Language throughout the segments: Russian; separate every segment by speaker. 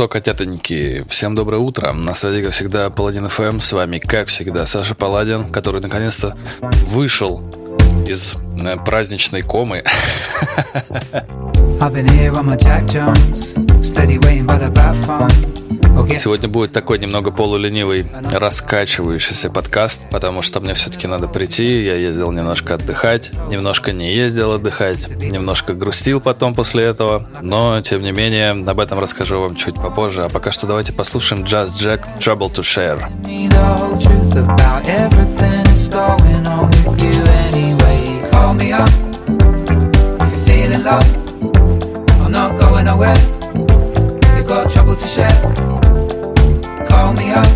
Speaker 1: что, котятоньки, всем доброе утро. На связи, как всегда, Паладин ФМ. С вами, как всегда, Саша Паладин, который наконец-то вышел из э, праздничной комы. I've been here on my Jack Jones, steady waiting by the bat phone. Сегодня будет такой немного полуленивый, раскачивающийся подкаст, потому что мне все-таки надо прийти. Я ездил немножко отдыхать, немножко не ездил отдыхать, немножко грустил потом после этого. Но, тем не менее, об этом расскажу вам чуть попозже. А пока что давайте послушаем Just Jack Trouble to Share. trouble to share call me up,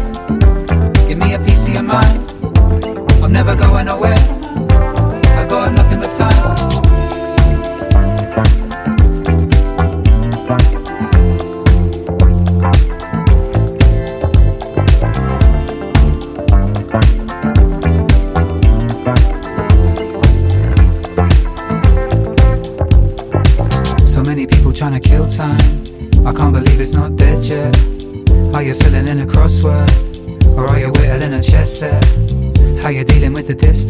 Speaker 1: give me a piece of your mind. I'm never going nowhere, I've got nothing but time. this.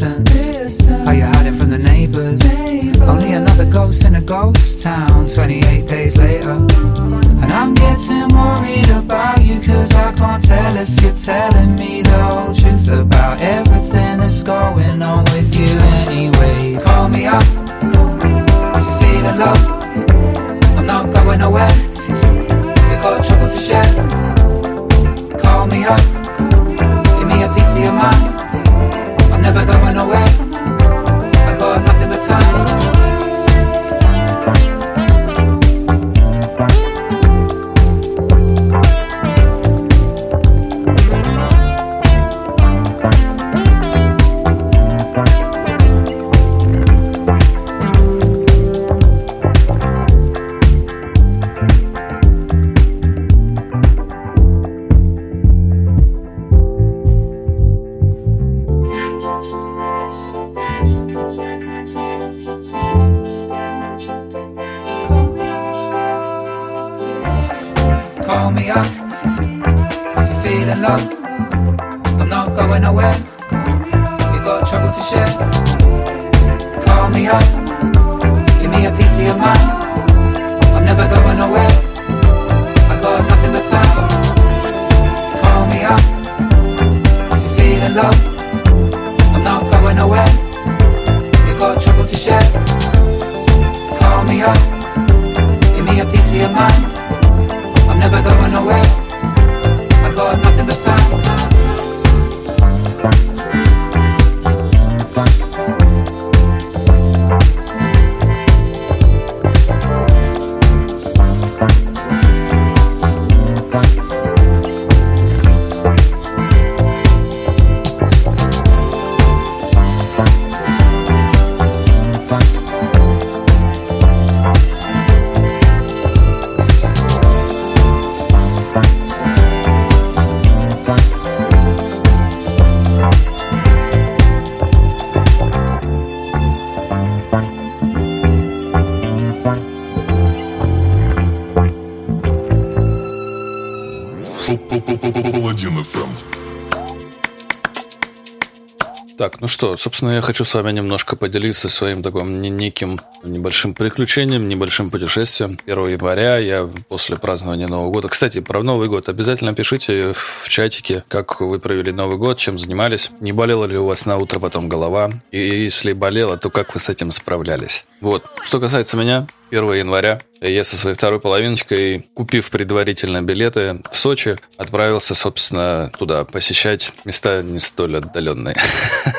Speaker 1: Ну что, собственно, я хочу с вами немножко поделиться своим таким неким небольшим приключением, небольшим путешествием. 1 января я после празднования Нового года... Кстати, про Новый год обязательно пишите в чатике, как вы провели Новый год, чем занимались. Не болела ли у вас на утро потом голова? И если болела, то как вы с этим справлялись? Вот. Что касается меня, 1 января я со своей второй половиночкой, купив предварительно билеты в Сочи, отправился, собственно, туда посещать места не столь отдаленные.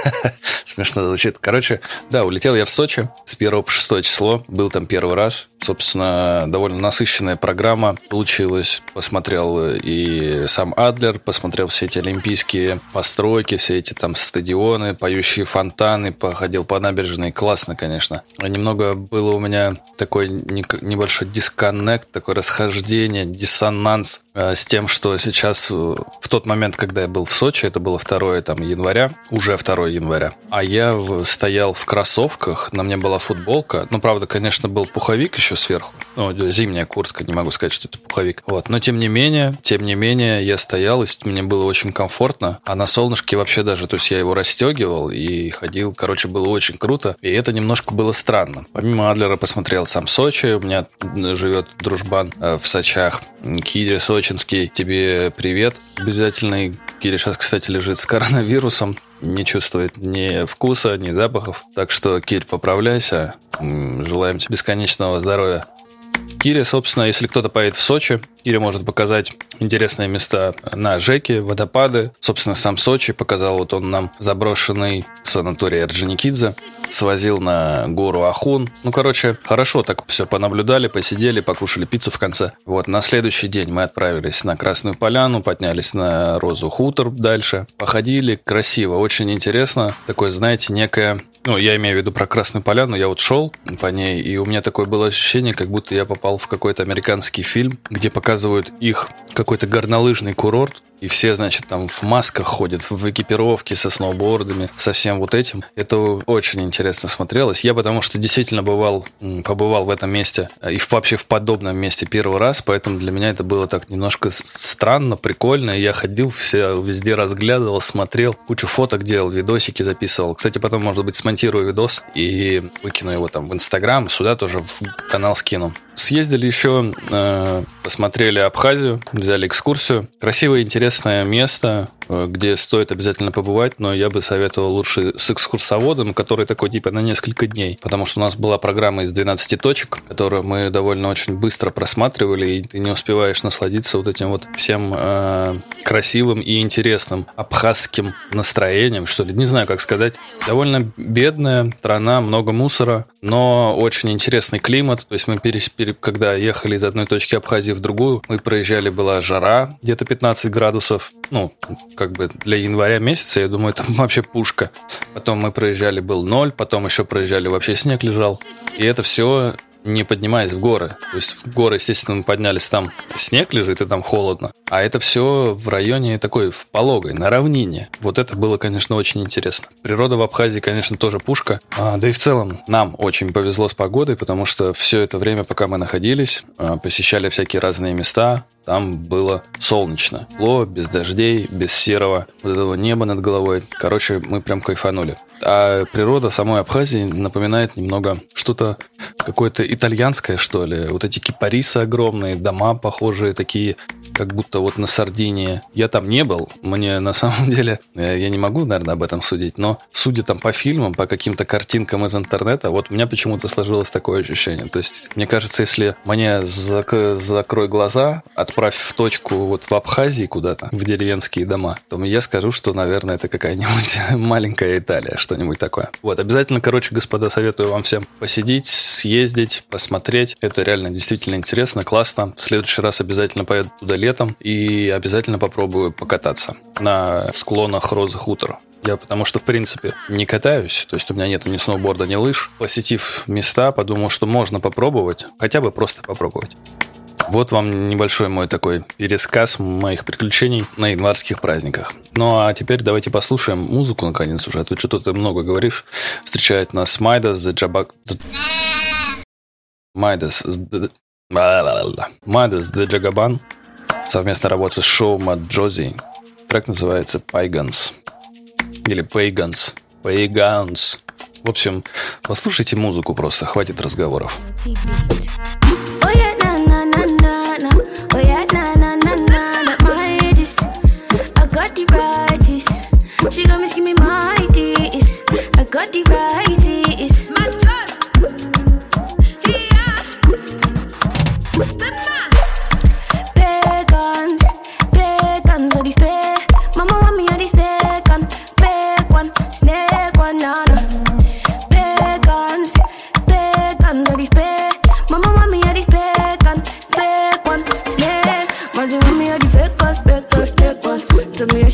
Speaker 1: Смешно звучит. Короче, да, улетел я в Сочи с 1 по 6 число. Был там первый раз. Собственно, довольно насыщенная программа получилась. Посмотрел и сам Адлер, посмотрел все эти олимпийские постройки, все эти там стадионы, поющие фонтаны, походил по набережной. Классно, конечно. Немного было у меня такой небольшой дисконнект, такое расхождение, диссонанс с тем, что сейчас, э, в тот момент, когда я был в Сочи, это было 2 там, января, уже 2 января, а я стоял в кроссовках, на мне была футболка, ну, правда, конечно, был пуховик еще сверху, ну, зимняя куртка, не могу сказать, что это пуховик, вот, но тем не менее, тем не менее, я стоял, и мне было очень комфортно, а на солнышке вообще даже, то есть я его расстегивал и ходил, короче, было очень круто, и это немножко было странно. Помимо Адлера посмотрел сам Сочи, у меня живет дружбан э, в Сочах, Кири Сочинский, тебе привет обязательный. Кири сейчас, кстати, лежит с коронавирусом, не чувствует ни вкуса, ни запахов. Так что, Кирь, поправляйся. Желаем тебе бесконечного здоровья. Кире, собственно, если кто-то поедет в Сочи, Кире может показать интересные места на Жеке, водопады. Собственно, сам Сочи показал вот он нам заброшенный санаторий Орджоникидзе. Свозил на гору Ахун. Ну, короче, хорошо так все понаблюдали, посидели, покушали пиццу в конце. Вот, на следующий день мы отправились на Красную Поляну, поднялись на Розу Хутор дальше. Походили, красиво, очень интересно. Такое, знаете, некое ну, я имею в виду про Красную Поляну. Я вот шел по ней, и у меня такое было ощущение, как будто я попал в какой-то американский фильм, где показывают их какой-то горнолыжный курорт, и все, значит, там в масках ходят, в экипировке со сноубордами, со всем вот этим. Это очень интересно смотрелось. Я потому что действительно бывал, побывал в этом месте э, и вообще в подобном месте первый раз, поэтому для меня это было так немножко странно, прикольно. Я ходил, все везде разглядывал, смотрел, кучу фоток делал, видосики записывал. Кстати, потом, может быть, смонтирую видос и выкину его там в Инстаграм, сюда тоже в канал скину. Съездили еще, э, посмотрели Абхазию, взяли экскурсию. Красивое, интересное место, э, где стоит обязательно побывать, но я бы советовал лучше с экскурсоводом, который такой типа на несколько дней, потому что у нас была программа из 12 точек, которую мы довольно очень быстро просматривали, и ты не успеваешь насладиться вот этим вот всем э, красивым и интересным абхазским настроением, что ли, не знаю, как сказать. Довольно бедная страна, много мусора, но очень интересный климат, то есть мы перес когда ехали из одной точки Абхазии в другую, мы проезжали, была жара, где-то 15 градусов. Ну, как бы для января месяца, я думаю, это вообще пушка. Потом мы проезжали, был ноль, потом еще проезжали, вообще снег лежал. И это все не поднимаясь в горы. То есть в горы, естественно, мы поднялись, там снег лежит и там холодно. А это все в районе такой, в пологой, на равнине. Вот это было, конечно, очень интересно. Природа в Абхазии, конечно, тоже пушка. А, да и в целом нам очень повезло с погодой, потому что все это время, пока мы находились, а, посещали всякие разные места, там было солнечно. Тепло, без дождей, без серого вот этого неба над головой. Короче, мы прям кайфанули. А природа самой Абхазии напоминает немного что-то какое-то итальянское, что ли. Вот эти кипарисы огромные, дома похожие такие как будто вот на Сардинии. Я там не был, мне на самом деле, э, я не могу, наверное, об этом судить, но судя там по фильмам, по каким-то картинкам из интернета, вот у меня почему-то сложилось такое ощущение. То есть, мне кажется, если мне зак- закрой глаза, отправь в точку вот в Абхазии куда-то, в деревенские дома, то я скажу, что, наверное, это какая-нибудь маленькая Италия, что-нибудь такое. Вот, обязательно, короче, господа, советую вам всем посидеть, съездить, посмотреть. Это реально действительно интересно, классно. В следующий раз обязательно поеду туда летом и обязательно попробую покататься на склонах Розы Хутор. Я потому что, в принципе, не катаюсь, то есть у меня нет ни сноуборда, ни лыж. Посетив места, подумал, что можно попробовать, хотя бы просто попробовать. Вот вам небольшой мой такой пересказ моих приключений на январских праздниках. Ну а теперь давайте послушаем музыку наконец уже, а то что-то ты много говоришь. Встречает нас Майдас, The Jabak... Майдас... Майдас, The Jagaban совместная работа с шоу Мад Джози. Трек называется Pagans. Или Pagans. Pagans. В общем, послушайте музыку просто, хватит разговоров. She gon' miss give me my days. I got the right.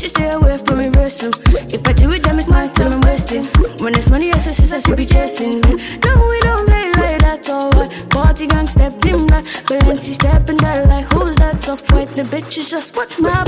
Speaker 2: She stay away from me, wrestle. If I deal with them, it's my time I'm wasting. When there's money, I says I
Speaker 3: should be chasing. No, we don't play like that, alright. Party gang stepped in like Balenci in there like
Speaker 4: who's that tough white? The bitches just watch my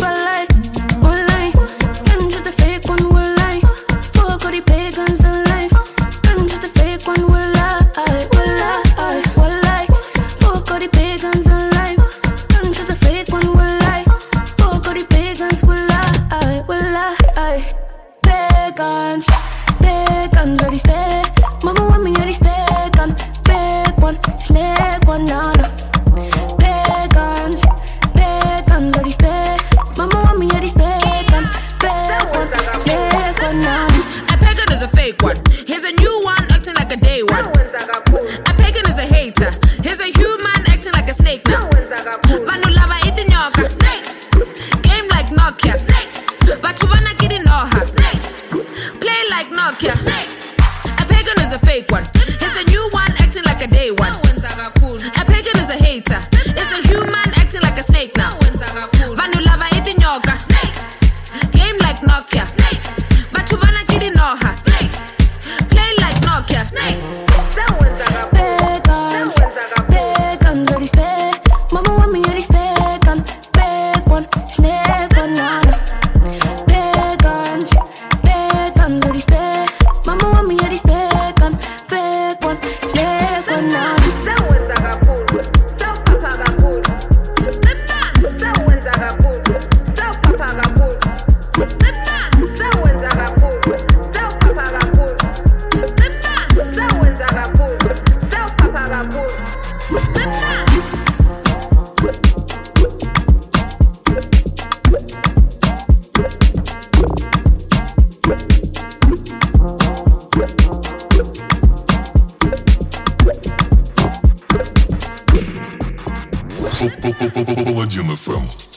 Speaker 4: Паладин ФМ.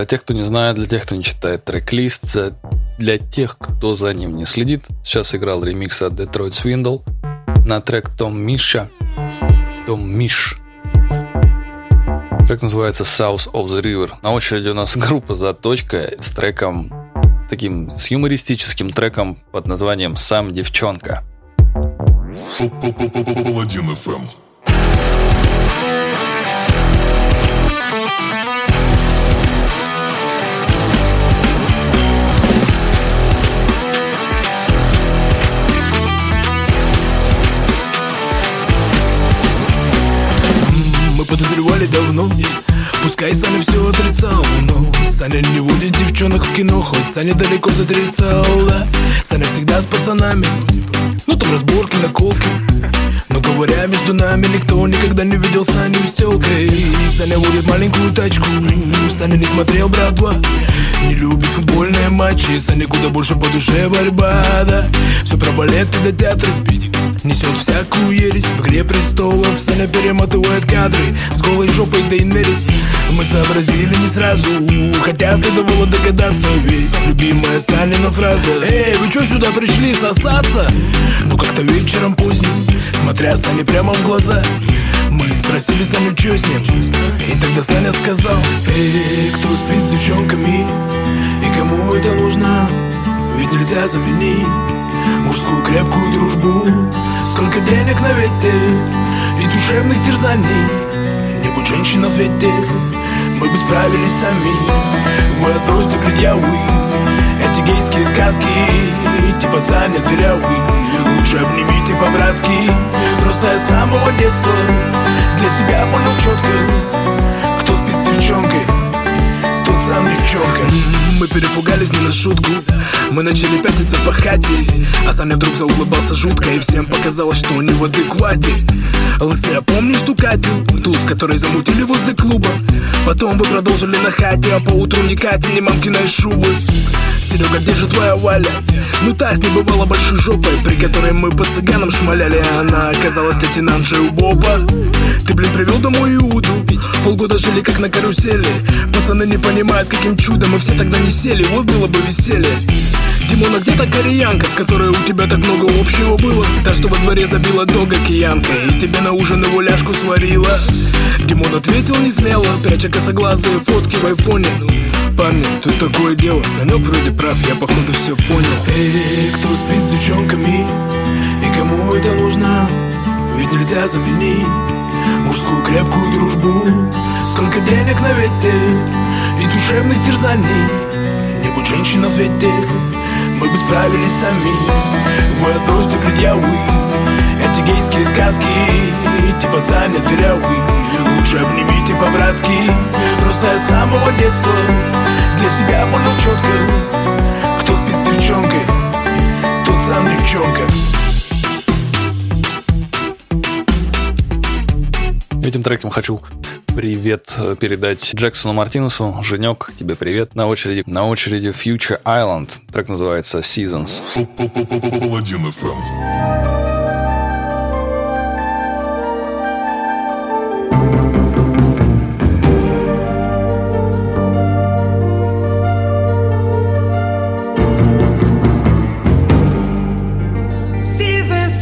Speaker 1: Для тех, кто не знает, для тех, кто не читает трек-лист, для тех, кто за ним не следит, сейчас играл ремикс от Detroit Swindle на трек Том Миша. Том Миш. Трек называется South of the River. На очереди у нас группа «Заточка» с треком таким, с юмористическим треком под названием «Сам девчонка».
Speaker 5: Паладин FM.
Speaker 6: Подозревали давно. Пускай Саня все отрицал, но Саня не водит девчонок в кино Хоть Саня далеко за 30, да. Саня всегда с пацанами Ну там разборки, наколки но говоря между нами, никто никогда не видел Саню с телкой Саня водит маленькую тачку. Саня не смотрел «Брат-2» Не любит футбольные матчи. Саня куда больше по душе борьба, да. Все про балеты до театра Несет всякую ересь. В игре престолов Саня перематывает кадры. С голой жопой Дейнерис Мы сообразили не сразу Хотя следовало догадаться. Ведь любимая Санина фраза. Эй, вы что сюда пришли сосаться? Ну как-то вечером поздним Смотря Сане прямо в глаза. Мы спросили Саню, что с ним? И тогда Саня сказал Эй, кто спит с девчонками? И кому это нужно? Ведь нельзя заменить Мужскую крепкую дружбу. Сколько денег на ветте И душевных терзаний. Не будь женщин на свете Мы бы справились сами Вы отбросьте предъявы Эти гейские сказки Типа Саня дырявый Лучше обнимите по-братски. Просто я с самого детства Для себя понял четко Кто спит с девчонкой Тот сам девчонка. Мы перепугались не на шутку. Мы начали пятиться по хате. А Саня вдруг заулыбался жутко И всем показалось, что у него адеквате. Лысый, а помнишь ту Катю? Ту, с которой замутили возле клуба. Потом вы продолжили на хате А по утру ни Кати, ни мамкиной шубы Серега, где же твоя Валя? Ну та с не бывала большой жопой При которой мы по цыганам шмаляли А она оказалась лейтенант у Боба. Ты, блин, привел домой Иуду? Полгода жили как на карусели. Пацаны не понимают, каким чудом Мы все тогда не сели, вот было бы веселье. Димона, где та кореянка, с которой у тебя так много общего было? Та, что во дворе забила дога киянка И тебе на ужин его ляжку сварила. Димон ответил не смело, пряча косоглазые фотки в айфоне Парни, тут такое дело, Санек вроде прав, я походу все понял. Эй, кто спит с девчонками? И кому это нужно? Ведь нельзя заменить мужскую крепкую дружбу. Сколько денег на ветер и душевных терзаний. Не будь на свете, мы бы справились сами. Вы отбросьте предъявы, эти гейские сказки Типа Саня дырявый, лучше обнимите по-братски Просто я с самого детства для себя понял четко Кто спит с девчонкой, тот сам девчонка
Speaker 1: Этим треком хочу привет передать Джексону Мартинесу. Женек, тебе привет. На очереди, на очереди Future Island. Трек называется Seasons.
Speaker 5: FM.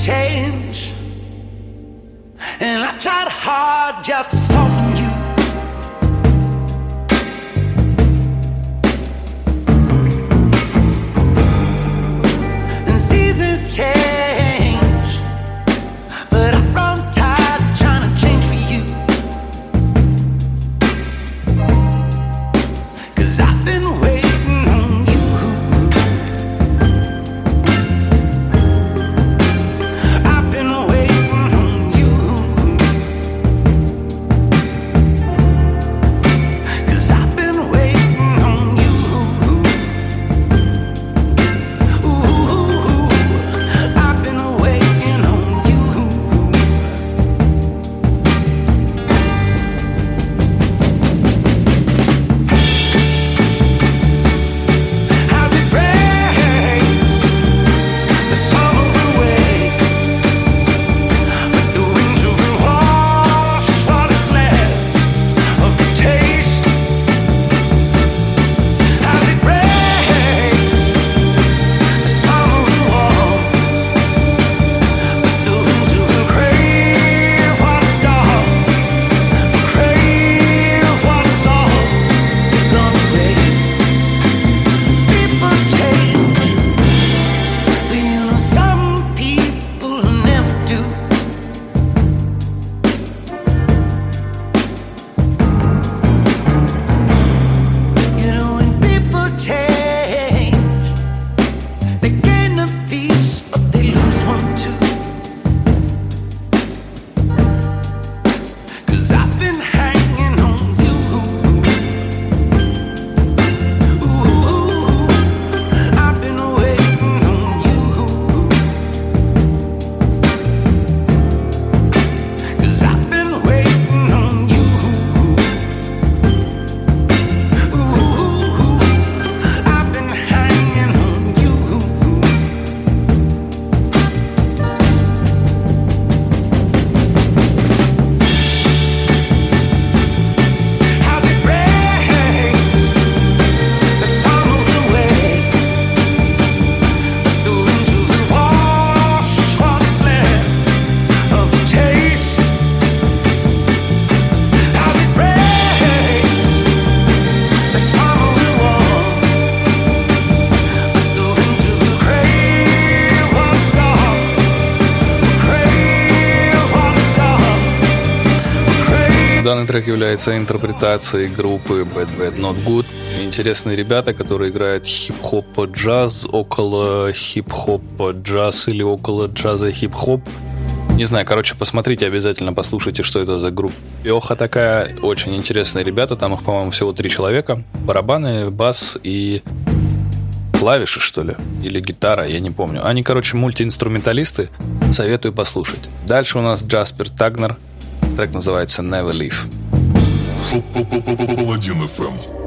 Speaker 7: Change, and I tried hard just to soften you. Crave.
Speaker 1: Данный трек является интерпретацией группы Bad Bad Not Good. Интересные ребята, которые играют хип-хоп джаз, около хип-хоп джаз или около джаза хип-хоп. Не знаю, короче, посмотрите обязательно, послушайте, что это за группеха такая. Очень интересные ребята, там их, по-моему, всего три человека. Барабаны, бас и клавиши, что ли, или гитара, я не помню. Они, короче, мультиинструменталисты, советую послушать. Дальше у нас Джаспер Тагнер, трек называется Never Leave.
Speaker 5: Паладин FM.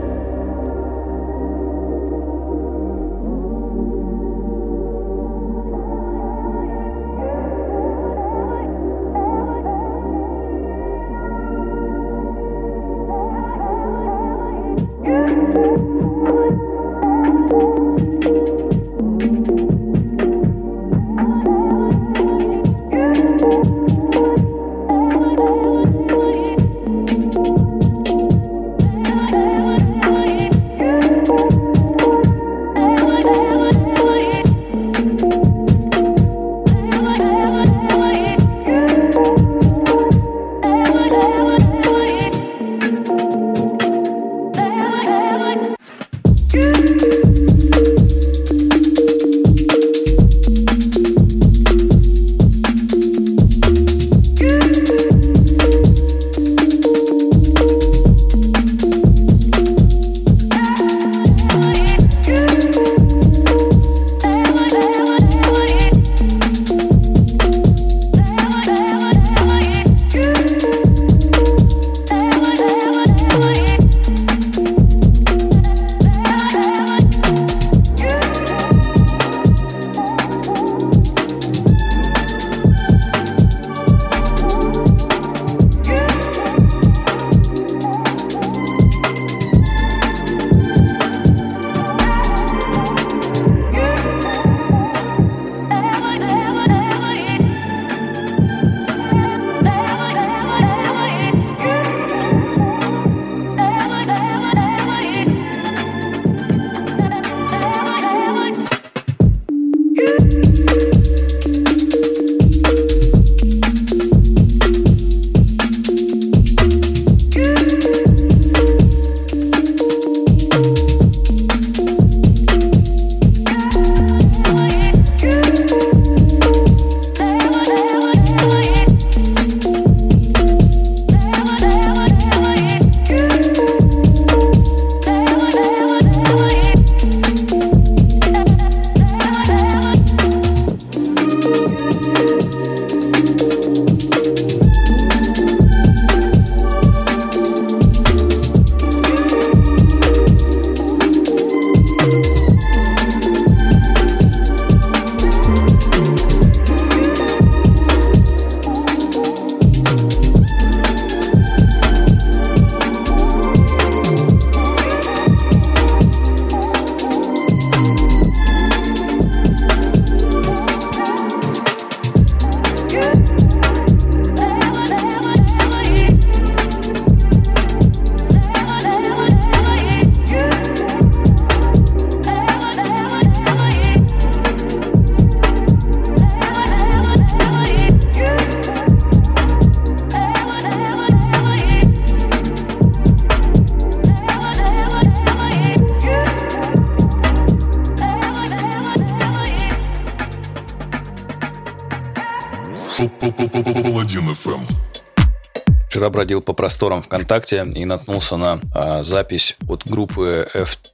Speaker 1: Бродил по просторам ВКонтакте и наткнулся на а, запись от группы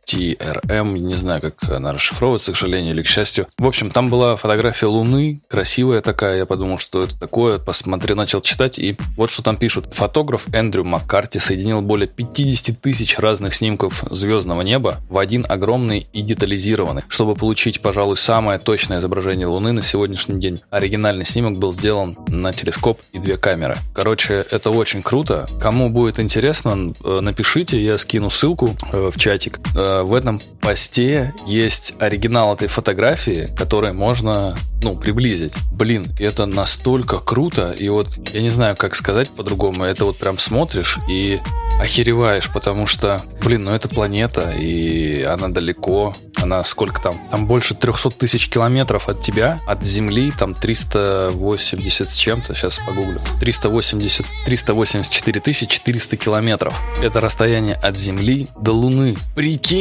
Speaker 1: FTRM. Не знаю, как она расшифровывается, к сожалению или к счастью. В общем, там была фотография Луны, красивая такая. Я подумал, что это такое. Посмотрел, начал читать, и вот что там пишут. Фотограф Эндрю Маккарти соединил более 50 тысяч разных снимков звездного неба в один огромный и детализированный, чтобы получить, пожалуй, самое точное изображение Луны на сегодняшний день. Оригинальный снимок был сделан на телескоп и две камеры. Короче, это очень круто. Кому будет интересно, э, напишите, я скину ссылку э, в чатик. В этом посте есть оригинал этой фотографии, который можно, ну, приблизить. Блин, это настолько круто, и вот я не знаю, как сказать по-другому, это вот прям смотришь и охереваешь, потому что, блин, ну это планета, и она далеко, она сколько там? Там больше 300 тысяч километров от тебя, от Земли, там 380 с чем-то, сейчас погуглю. 380, 384 тысячи 400 километров. Это расстояние от Земли до Луны.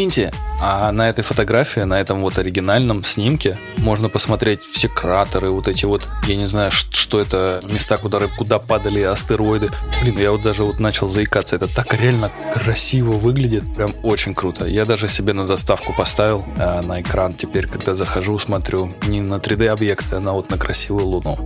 Speaker 1: Прикиньте! А на этой фотографии, на этом вот оригинальном снимке можно посмотреть все кратеры, вот эти вот, я не знаю, что это, места, куда, куда падали астероиды. Блин, я вот даже вот начал заикаться. Это так реально красиво выглядит. Прям очень круто. Я даже себе на заставку поставил а, на экран. Теперь, когда захожу, смотрю не на 3D-объекты, а на вот на красивую луну.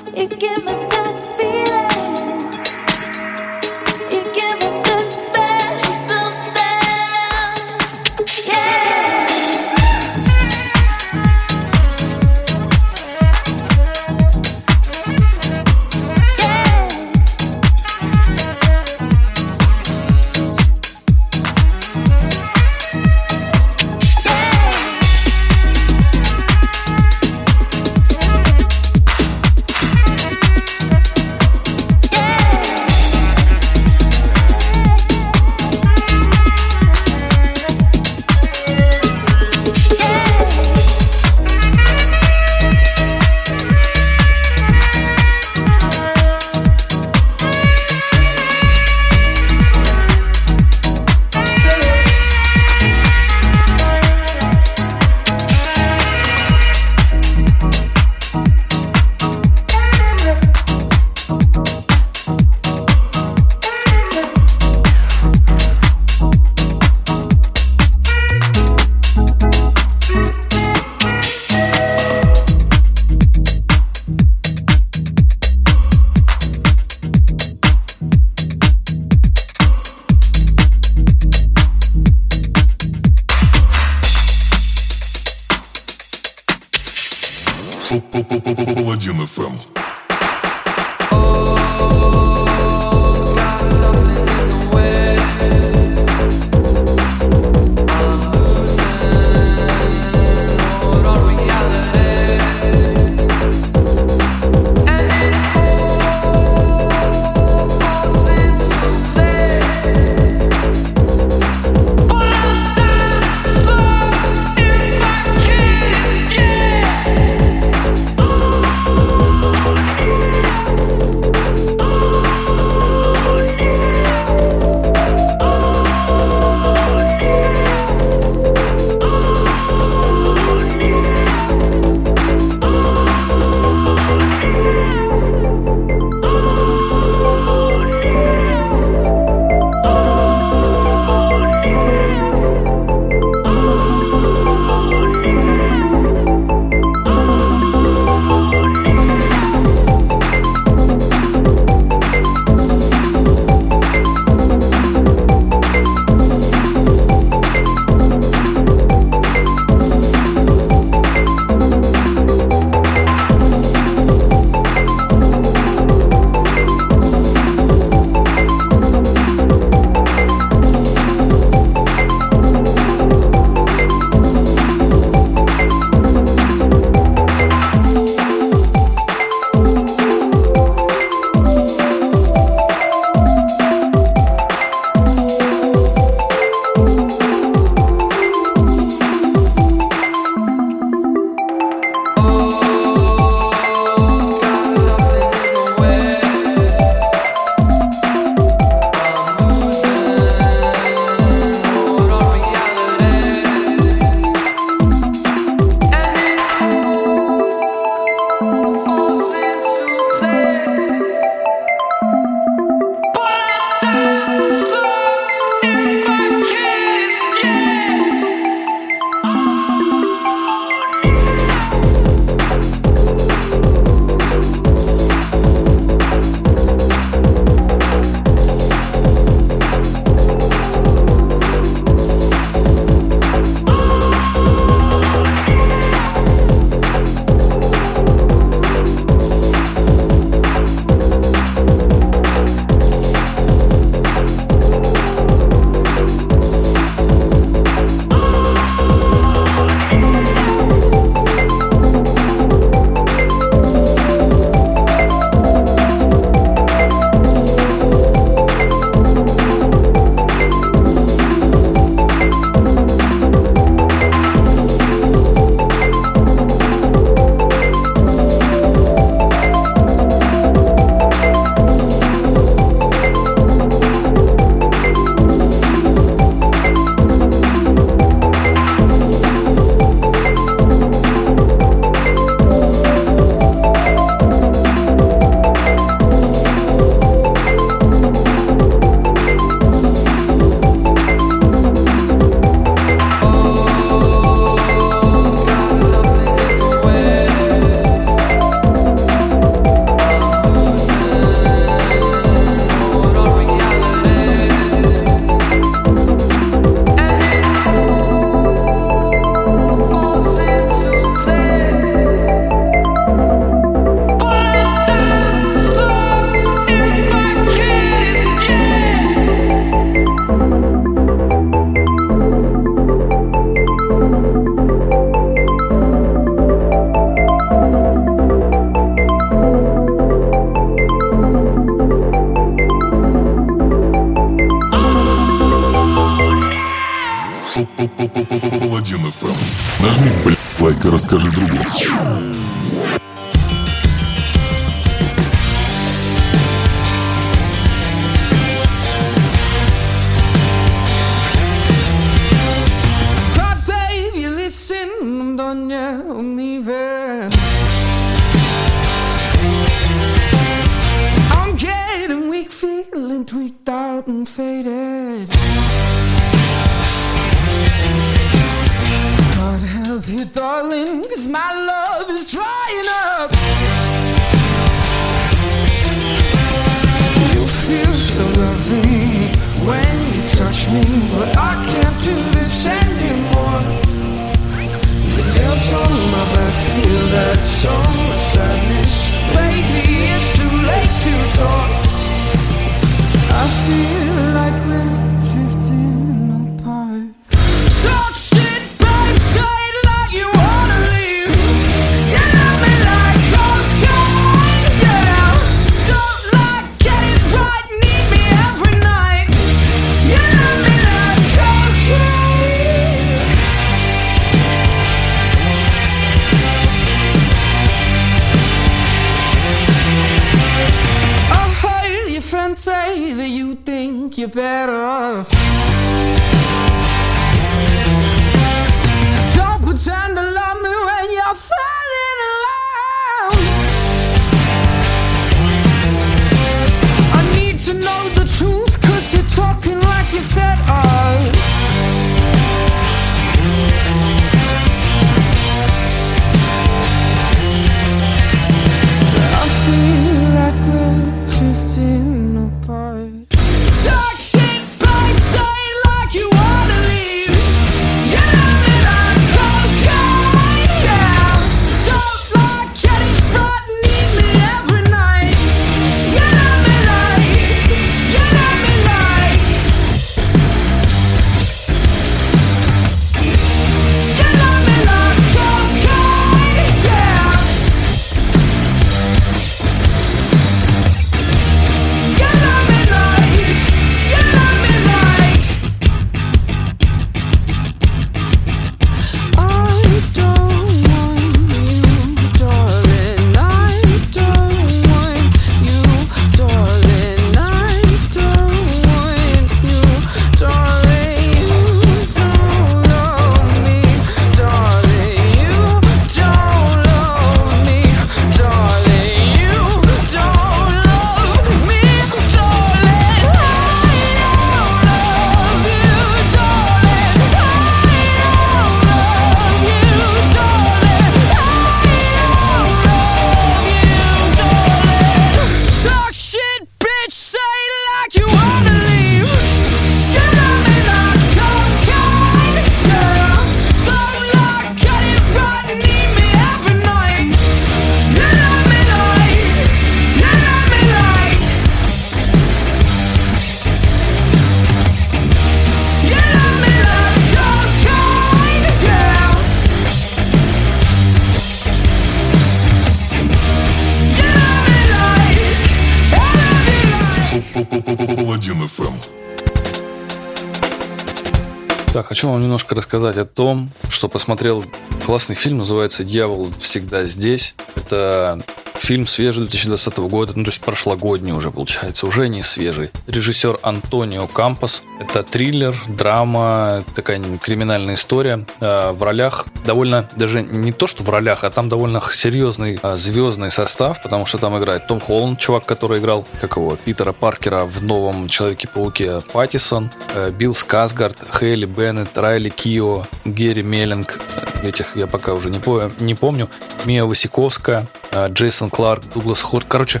Speaker 1: Хочу вам немножко рассказать о том, что посмотрел классный фильм, называется «Дьявол всегда здесь». Это фильм свежий 2020 года, ну то есть прошлогодний уже получается, уже не свежий. Режиссер Антонио Кампос. Это триллер, драма, такая криминальная история. Э, В ролях довольно, даже не то, что в ролях, а там довольно серьезный э, звездный состав, потому что там играет Том Холланд, чувак, который играл, как его, Питера Паркера в новом Человеке-пауке Паттисон, э, Билл Сказгард, Хейли Беннет, Райли Кио, Герри Меллинг, этих я пока уже не, по- не помню, Мия Васиковская, Джейсон Кларк, Дуглас Хорт. Короче,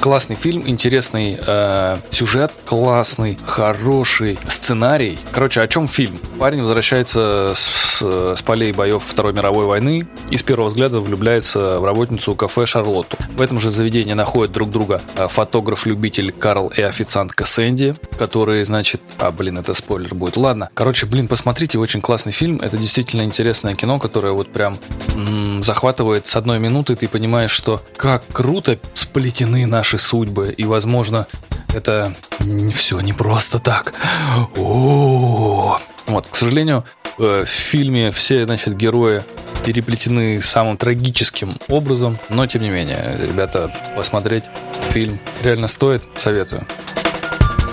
Speaker 1: классный фильм, интересный э, сюжет, классный, хороший сценарий. Короче, о чем фильм? Парень возвращается с, с- с полей боев Второй мировой войны и с первого взгляда влюбляется в работницу кафе Шарлотту. В этом же заведении находят друг друга э, фотограф-любитель Карл и официантка Сэнди, которые, значит... А, блин, это спойлер будет. Ладно. Короче, блин, посмотрите, очень классный фильм. Это действительно интересное кино, которое вот прям м, захватывает с одной минуты. Ты понимаешь, что как круто сплетены наши судьбы. И, возможно, это все не просто так. О, Вот, к сожалению, э, в фильме все, значит, герои переплетены самым трагическим образом, но тем не менее, ребята, посмотреть фильм реально стоит, советую.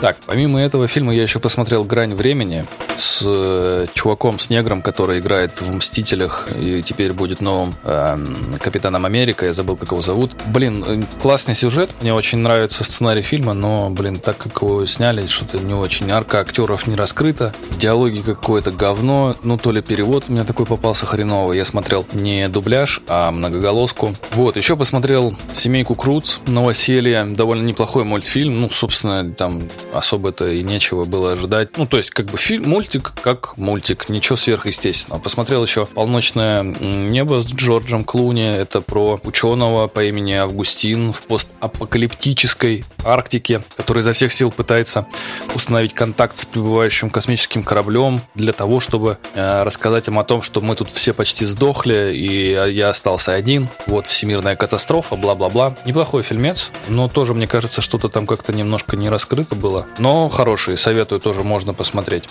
Speaker 1: Так, помимо этого фильма я еще посмотрел «Грань времени» с э, чуваком, с негром, который играет в «Мстителях» и теперь будет новым эм, Капитаном Америка. Я забыл, как его зовут. Блин, э, классный сюжет. Мне очень нравится сценарий фильма, но, блин, так как его сняли, что-то не очень. Арка актеров не раскрыта. Диалоги какое-то говно. Ну, то ли перевод у меня такой попался хреновый. Я смотрел не дубляж, а многоголоску. Вот, еще посмотрел «Семейку Круц», «Новоселье». Довольно неплохой мультфильм. Ну, собственно, там особо-то и нечего было ожидать. Ну, то есть, как бы фильм, мультик как мультик, ничего сверхъестественного. Посмотрел еще «Полночное небо» с Джорджем Клуни. Это про ученого по имени Августин в постапокалиптической Арктике, который изо всех сил пытается установить контакт с прибывающим космическим кораблем для того, чтобы э, рассказать им о том, что мы тут все почти сдохли, и я остался один. Вот всемирная катастрофа, бла-бла-бла. Неплохой фильмец, но тоже, мне кажется, что-то там как-то немножко не раскрыто было. Но хороший, советую, тоже можно посмотреть.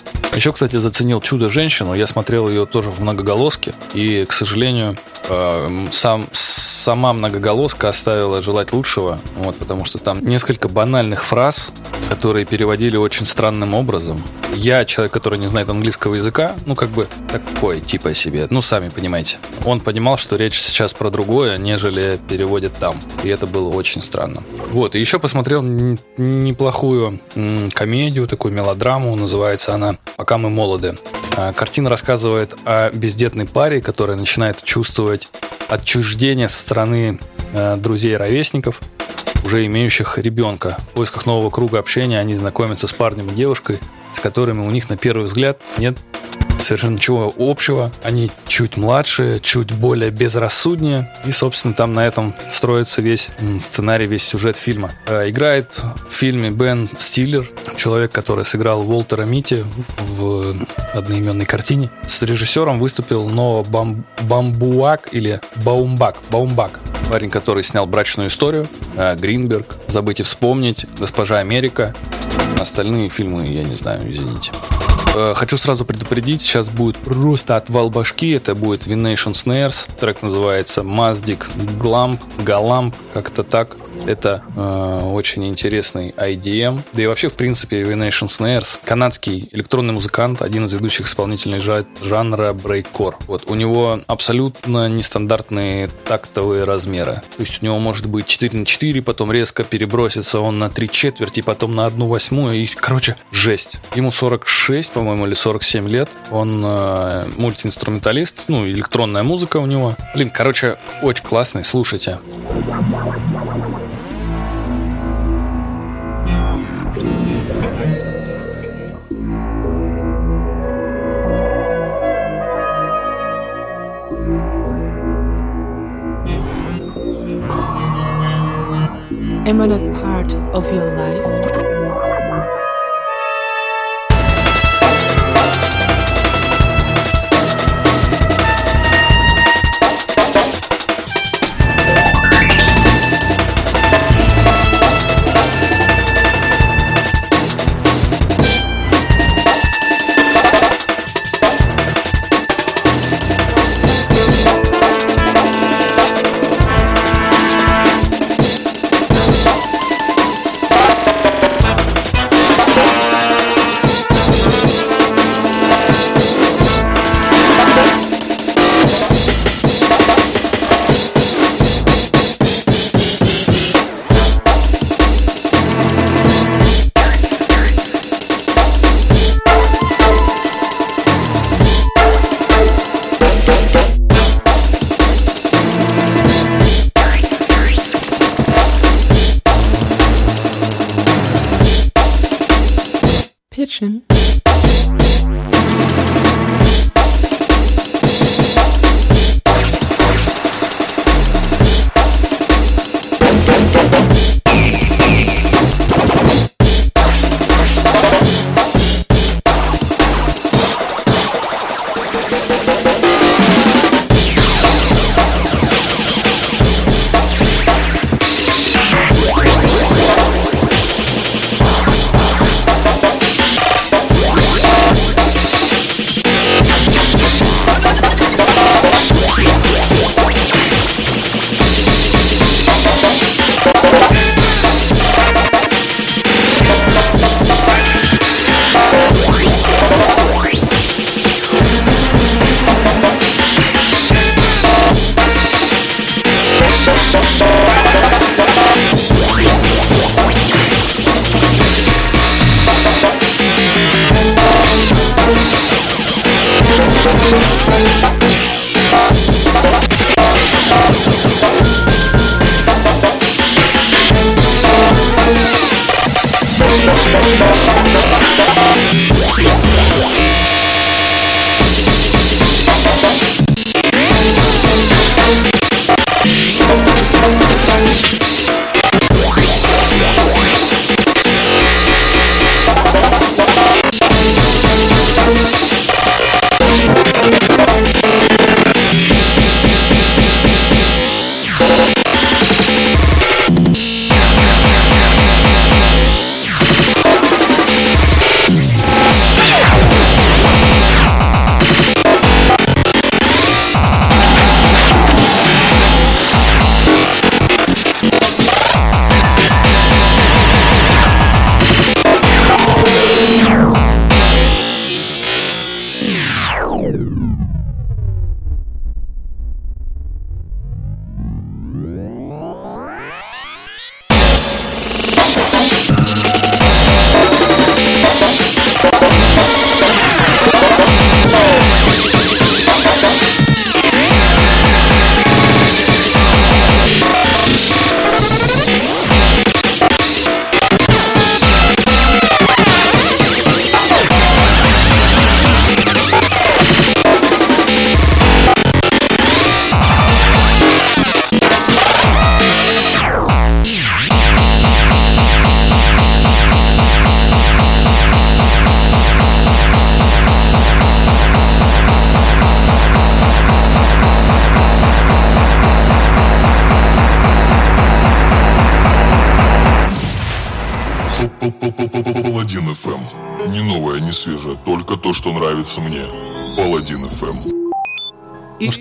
Speaker 1: Еще, кстати, заценил «Чудо-женщину». Я смотрел ее тоже в многоголоске. И, к сожалению, э, сам, сама многоголоска оставила желать лучшего. Вот, потому что там несколько банальных фраз, которые переводили очень странным образом. Я, человек, который не знает английского языка, ну, как бы такой, типа себе, ну, сами понимаете. Он понимал, что речь сейчас про другое, нежели переводит там. И это было очень странно. Вот, и еще посмотрел неплохую комедию, такую мелодраму, называется она «Пока мы молоды». А, Картина рассказывает о бездетной паре, которая начинает чувствовать отчуждение со стороны э, друзей и ровесников, уже имеющих ребенка. В поисках нового круга общения они знакомятся с парнем и девушкой, с которыми у них на первый взгляд нет совершенно ничего общего. Они чуть младше, чуть более безрассуднее. И, собственно, там на этом строится весь сценарий, весь сюжет фильма. Э, Играет в фильме Бен Стиллер, человек, который сыграл Уолтера Мити в одноименной картине. С режиссером выступил Ноа Бам- Бамбуак или Баумбак. Баумбак. Парень, который снял «Брачную историю», э, «Гринберг», «Забыть и вспомнить», «Госпожа Америка». Остальные фильмы, я не знаю, извините. Э, Хочу сразу предупредить, сейчас будет просто отвал башки. Это будет V-Nation Snares. Трек называется Mazdik Glamp, Galamp, как-то так. Это э, очень интересный IDM. Да и вообще, в принципе, V-Nation Snares, канадский электронный музыкант, один из ведущих исполнителей жа- жанра брейккор. Вот, у него абсолютно нестандартные тактовые размеры. То есть у него может быть 4 на 4, потом резко перебросится он на 3 четверти, потом на 1 восьмую. И, короче, жесть. Ему 46, по-моему, или 47 лет. Он э, мультиинструменталист, ну, электронная музыка у него. Блин, короче, очень классный, слушайте.
Speaker 8: imminent part of your life?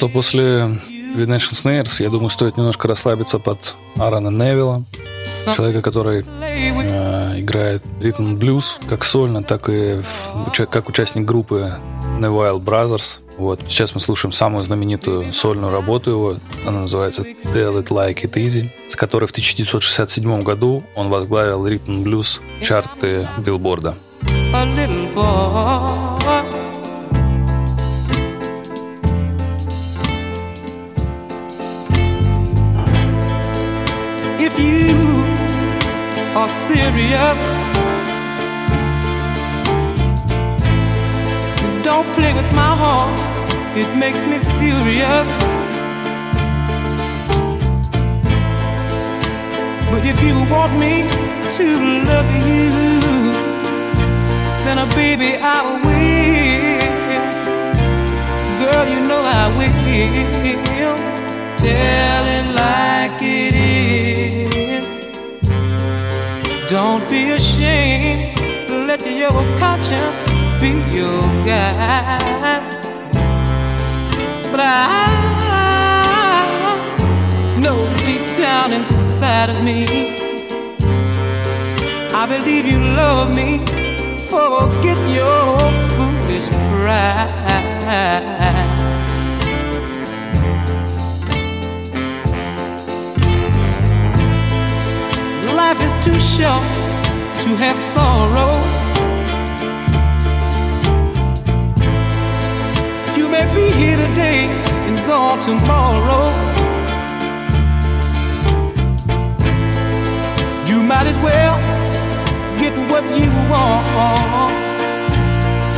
Speaker 5: Что,
Speaker 1: после Vidnation Snares, я думаю, стоит немножко расслабиться под Аарона Невилла, человека, который э, играет ритм блюз как сольно, так и в- как участник группы Neville Brothers. Вот. Сейчас мы слушаем самую знаменитую сольную работу его. Она называется Tell It Like It Easy, с которой в 1967 году он возглавил ритм блюз чарты билборда.
Speaker 9: a little boy. You are serious, don't play with my heart, it makes me furious. But if you want me to love you, then a baby I will. Girl, you know I will. Tell it like it is. Don't be ashamed. Let your conscience be your guide. But I know deep down inside of me, I believe you love me. Forget your foolish pride. Life is too short to have sorrow. You may be here today and gone tomorrow. You might as well get what you want.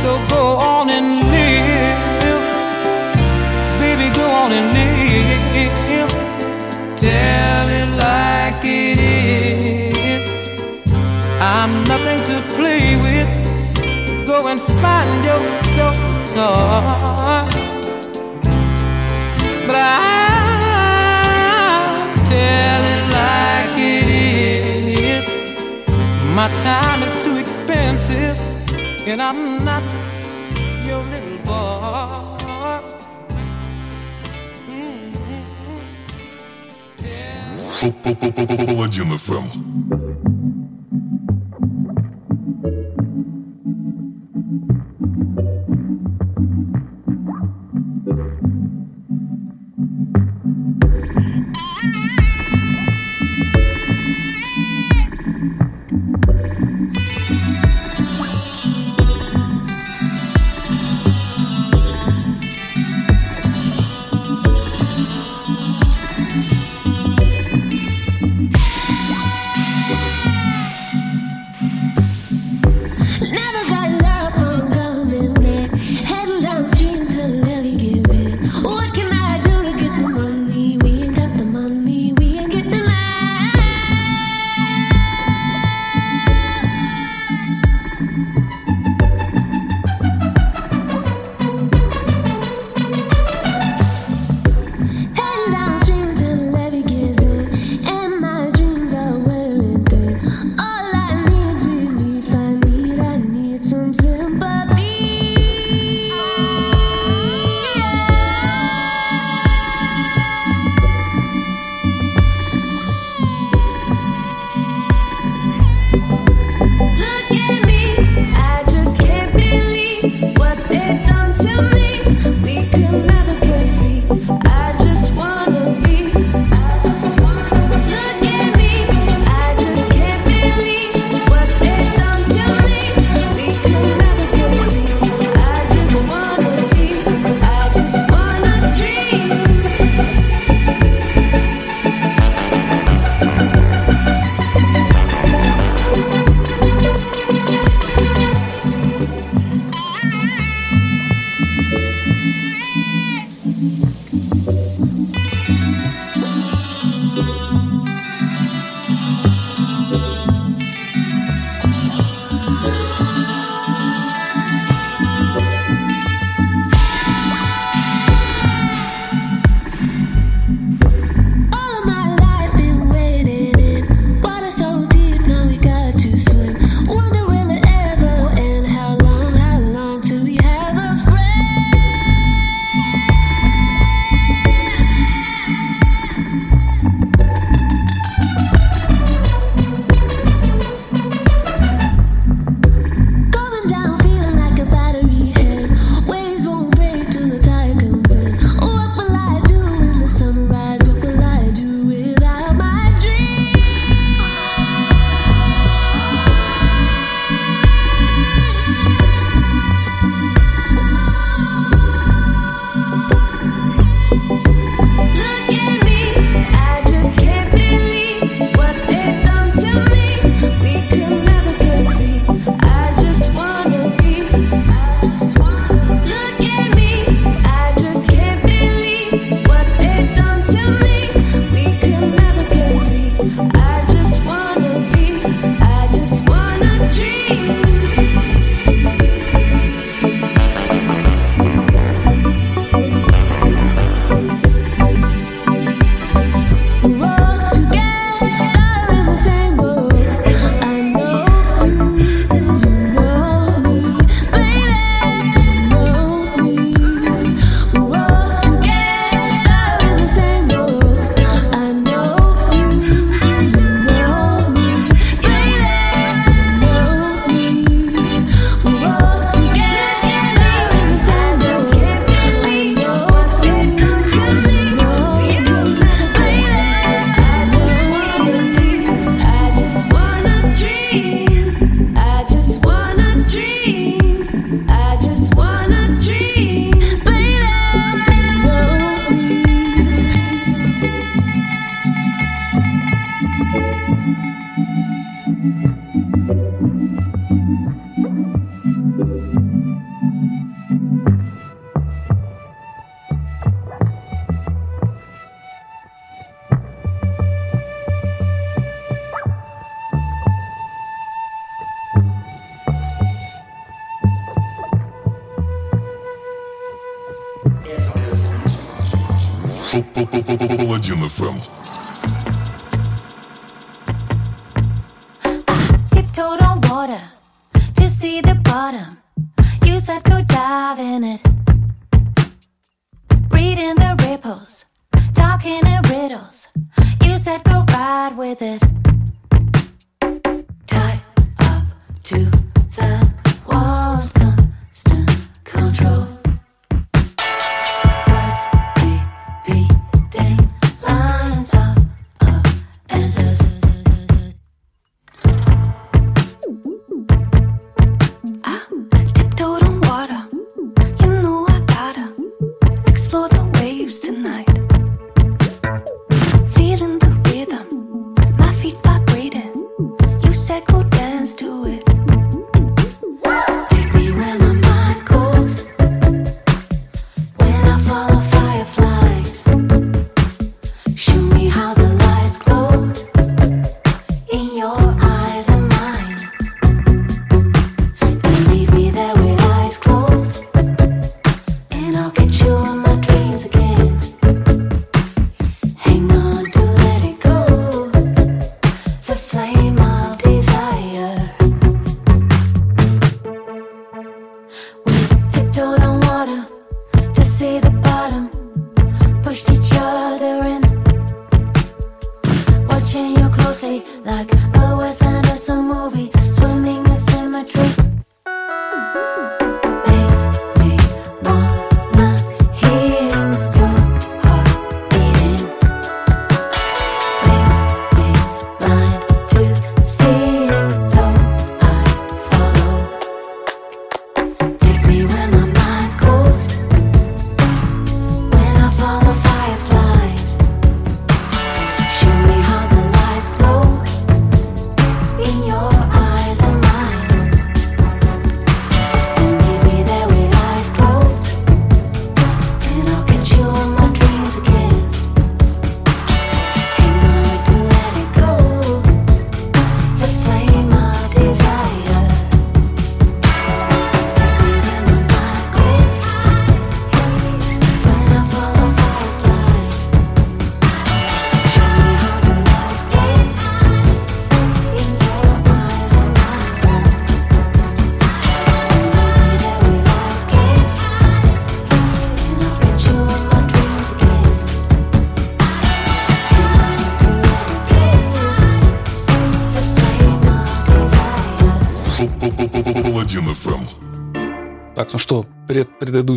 Speaker 9: So go on and live. Baby, go on and live. Tell it like it is. I'm nothing to play with. Go and find yourself a toy. But I tell it like it is. My time is too expensive, and I'm not your little boy.
Speaker 5: Паладин FM.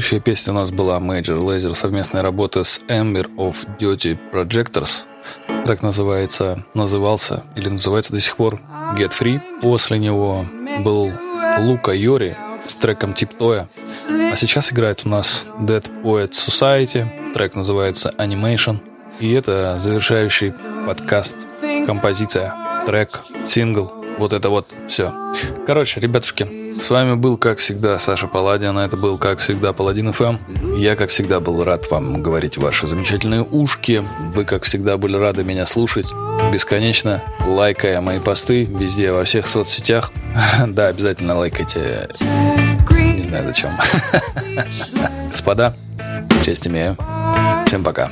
Speaker 1: Следующая песня у нас была Major Laser, совместная работа с Ember of Duty Projectors. Трек называется, назывался или называется до сих пор Get Free. После него был Лука Йори с треком Типтоя. А сейчас играет у нас Dead Poet Society. Трек называется Animation. И это завершающий подкаст композиция, трек, сингл. Вот это вот все. Короче, ребятушки, с вами был, как всегда, Саша Паладин. А это был, как всегда, Паладин ФМ. Я, как всегда, был рад вам говорить ваши замечательные ушки. Вы, как всегда, были рады меня слушать бесконечно, лайкая мои посты везде, во всех соцсетях. Да, обязательно лайкайте. Не знаю зачем. Господа, честь имею. Всем пока.